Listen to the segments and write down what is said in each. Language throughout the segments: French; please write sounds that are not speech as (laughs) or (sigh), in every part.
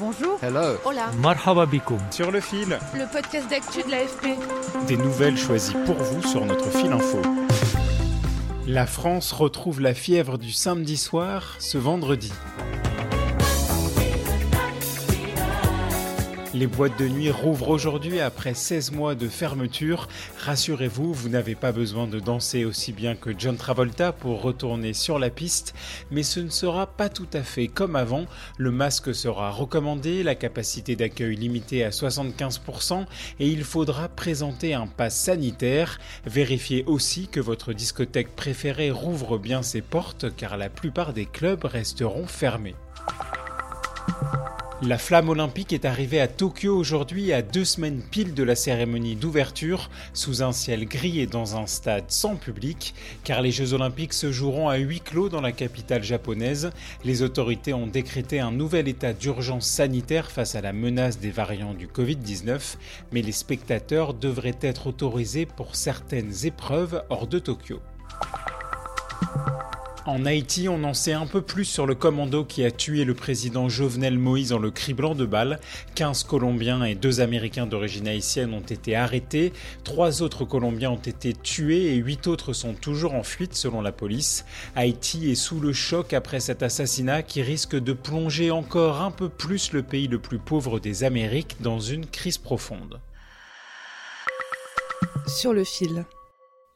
Bonjour. Hello. Hola. Marhaba. Sur le fil, Le podcast d'actu de l'AFP. des nouvelles choisies pour vous sur notre fil info. La France retrouve la fièvre du samedi soir ce vendredi. Les boîtes de nuit rouvrent aujourd'hui après 16 mois de fermeture. Rassurez-vous, vous n'avez pas besoin de danser aussi bien que John Travolta pour retourner sur la piste, mais ce ne sera pas tout à fait comme avant. Le masque sera recommandé, la capacité d'accueil limitée à 75% et il faudra présenter un pass sanitaire. Vérifiez aussi que votre discothèque préférée rouvre bien ses portes car la plupart des clubs resteront fermés. La flamme olympique est arrivée à Tokyo aujourd'hui à deux semaines pile de la cérémonie d'ouverture, sous un ciel gris et dans un stade sans public, car les Jeux olympiques se joueront à huis clos dans la capitale japonaise. Les autorités ont décrété un nouvel état d'urgence sanitaire face à la menace des variants du Covid-19, mais les spectateurs devraient être autorisés pour certaines épreuves hors de Tokyo. En Haïti, on en sait un peu plus sur le commando qui a tué le président Jovenel Moïse dans le criblant de balles. 15 Colombiens et 2 Américains d'origine haïtienne ont été arrêtés, 3 autres Colombiens ont été tués et 8 autres sont toujours en fuite selon la police. Haïti est sous le choc après cet assassinat qui risque de plonger encore un peu plus le pays le plus pauvre des Amériques dans une crise profonde. Sur le fil.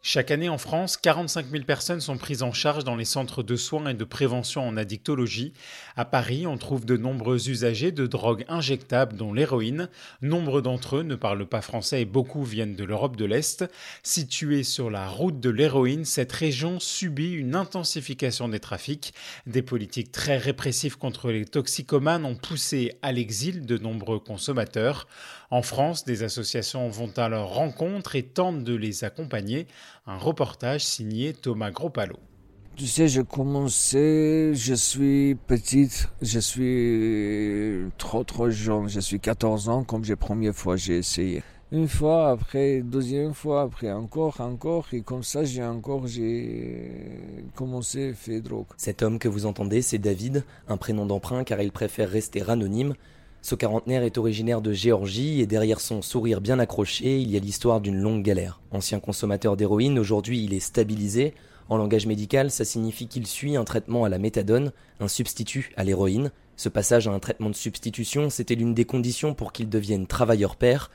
Chaque année en France, 45 000 personnes sont prises en charge dans les centres de soins et de prévention en addictologie. À Paris, on trouve de nombreux usagers de drogues injectables, dont l'héroïne. Nombre d'entre eux ne parlent pas français et beaucoup viennent de l'Europe de l'Est. Située sur la route de l'héroïne, cette région subit une intensification des trafics. Des politiques très répressives contre les toxicomanes ont poussé à l'exil de nombreux consommateurs. En France, des associations vont à leur rencontre et tentent de les accompagner. Un reportage signé Thomas Gropalo. Tu sais, j'ai commencé, je suis petite, je suis trop trop jeune, je suis 14 ans comme j'ai première fois j'ai essayé. Une fois, après, deuxième fois, après encore, encore, et comme ça j'ai encore j'ai commencé à faire drogue. Cet homme que vous entendez, c'est David, un prénom d'emprunt car il préfère rester anonyme. Ce quarantenaire est originaire de Géorgie et derrière son sourire bien accroché, il y a l'histoire d'une longue galère. Ancien consommateur d'héroïne, aujourd'hui il est stabilisé. En langage médical, ça signifie qu'il suit un traitement à la méthadone, un substitut à l'héroïne. Ce passage à un traitement de substitution, c'était l'une des conditions pour qu'il devienne travailleur père.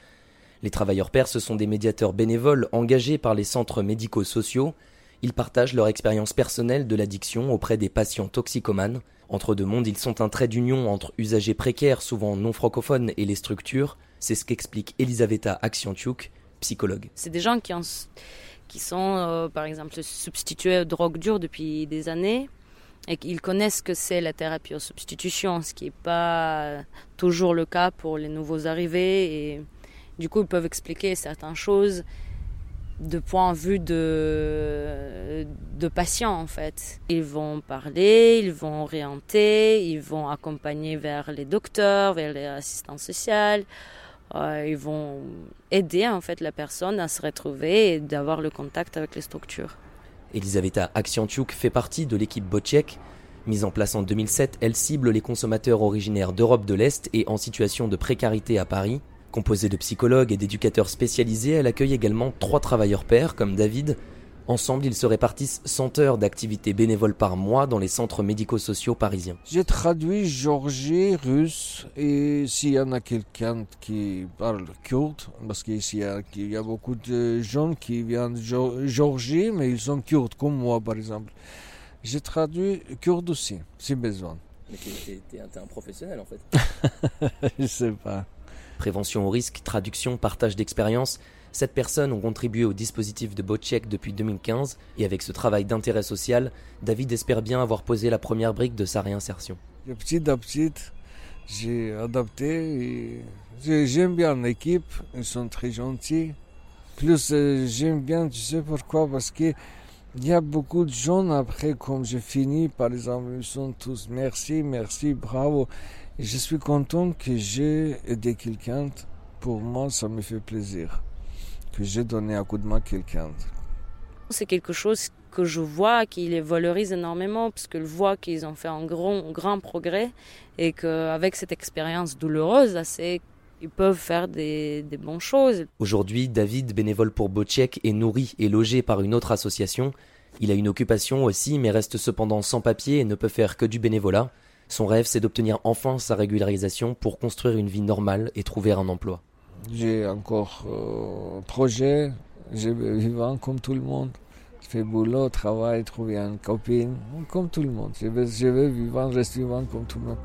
Les travailleurs pairs, ce sont des médiateurs bénévoles engagés par les centres médico-sociaux. Ils partagent leur expérience personnelle de l'addiction auprès des patients toxicomanes. Entre deux mondes, ils sont un trait d'union entre usagers précaires, souvent non francophones, et les structures. C'est ce qu'explique Elisaveta Aksiantiouk, psychologue. C'est des gens qui, ont, qui sont, euh, par exemple, substitués aux drogues dures depuis des années et qu'ils connaissent que c'est la thérapie aux substitutions, ce qui n'est pas toujours le cas pour les nouveaux arrivés. Et du coup, ils peuvent expliquer certaines choses de point de vue de, de patients en fait. Ils vont parler, ils vont orienter, ils vont accompagner vers les docteurs, vers les assistants sociaux. Euh, ils vont aider en fait la personne à se retrouver et d'avoir le contact avec les structures. Elisaveta Aksiantiouk fait partie de l'équipe Bocek. Mise en place en 2007, elle cible les consommateurs originaires d'Europe de l'Est et en situation de précarité à Paris. Composée de psychologues et d'éducateurs spécialisés, elle accueille également trois travailleurs pairs comme David. Ensemble, ils se répartissent 100 heures d'activité bénévole par mois dans les centres médico-sociaux parisiens. J'ai traduit georgien, russe, et s'il y en a quelqu'un qui parle kurde, parce qu'ici il y, a, il y a beaucoup de gens qui viennent de Georgie, mais ils sont kurdes, comme moi par exemple. J'ai traduit kurde aussi, si besoin. Mais t'es un professionnel en fait. (laughs) Je sais pas. Prévention au risque, traduction, partage d'expérience, Sept personnes ont contribué au dispositif de Bocek depuis 2015 et avec ce travail d'intérêt social, David espère bien avoir posé la première brique de sa réinsertion. petit à petit, j'ai adapté et j'aime bien l'équipe, ils sont très gentils. Plus euh, j'aime bien, tu sais pourquoi? Parce que il y a beaucoup de gens après, comme j'ai fini, par exemple, ils sont tous merci, merci, bravo. Je suis content que j'ai aidé quelqu'un. Pour moi, ça me fait plaisir que j'ai donné un coup de main à quelqu'un. C'est quelque chose que je vois qui les valorise énormément parce je vois qu'ils ont fait un grand, grand progrès et qu'avec cette expérience douloureuse, assez ils peuvent faire des, des bonnes choses. Aujourd'hui, David, bénévole pour Bocek, est nourri et logé par une autre association. Il a une occupation aussi, mais reste cependant sans papier et ne peut faire que du bénévolat. Son rêve, c'est d'obtenir enfin sa régularisation pour construire une vie normale et trouver un emploi. J'ai encore un euh, projet, je vais vivre comme tout le monde. Je fais boulot, travail, trouver une copine, comme tout le monde. Je vais, je vais vivre, rester vivant comme tout le monde.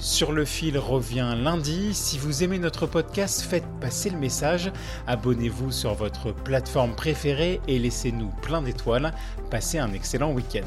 Sur le fil revient lundi. Si vous aimez notre podcast, faites passer le message. Abonnez-vous sur votre plateforme préférée et laissez-nous plein d'étoiles. Passez un excellent week-end.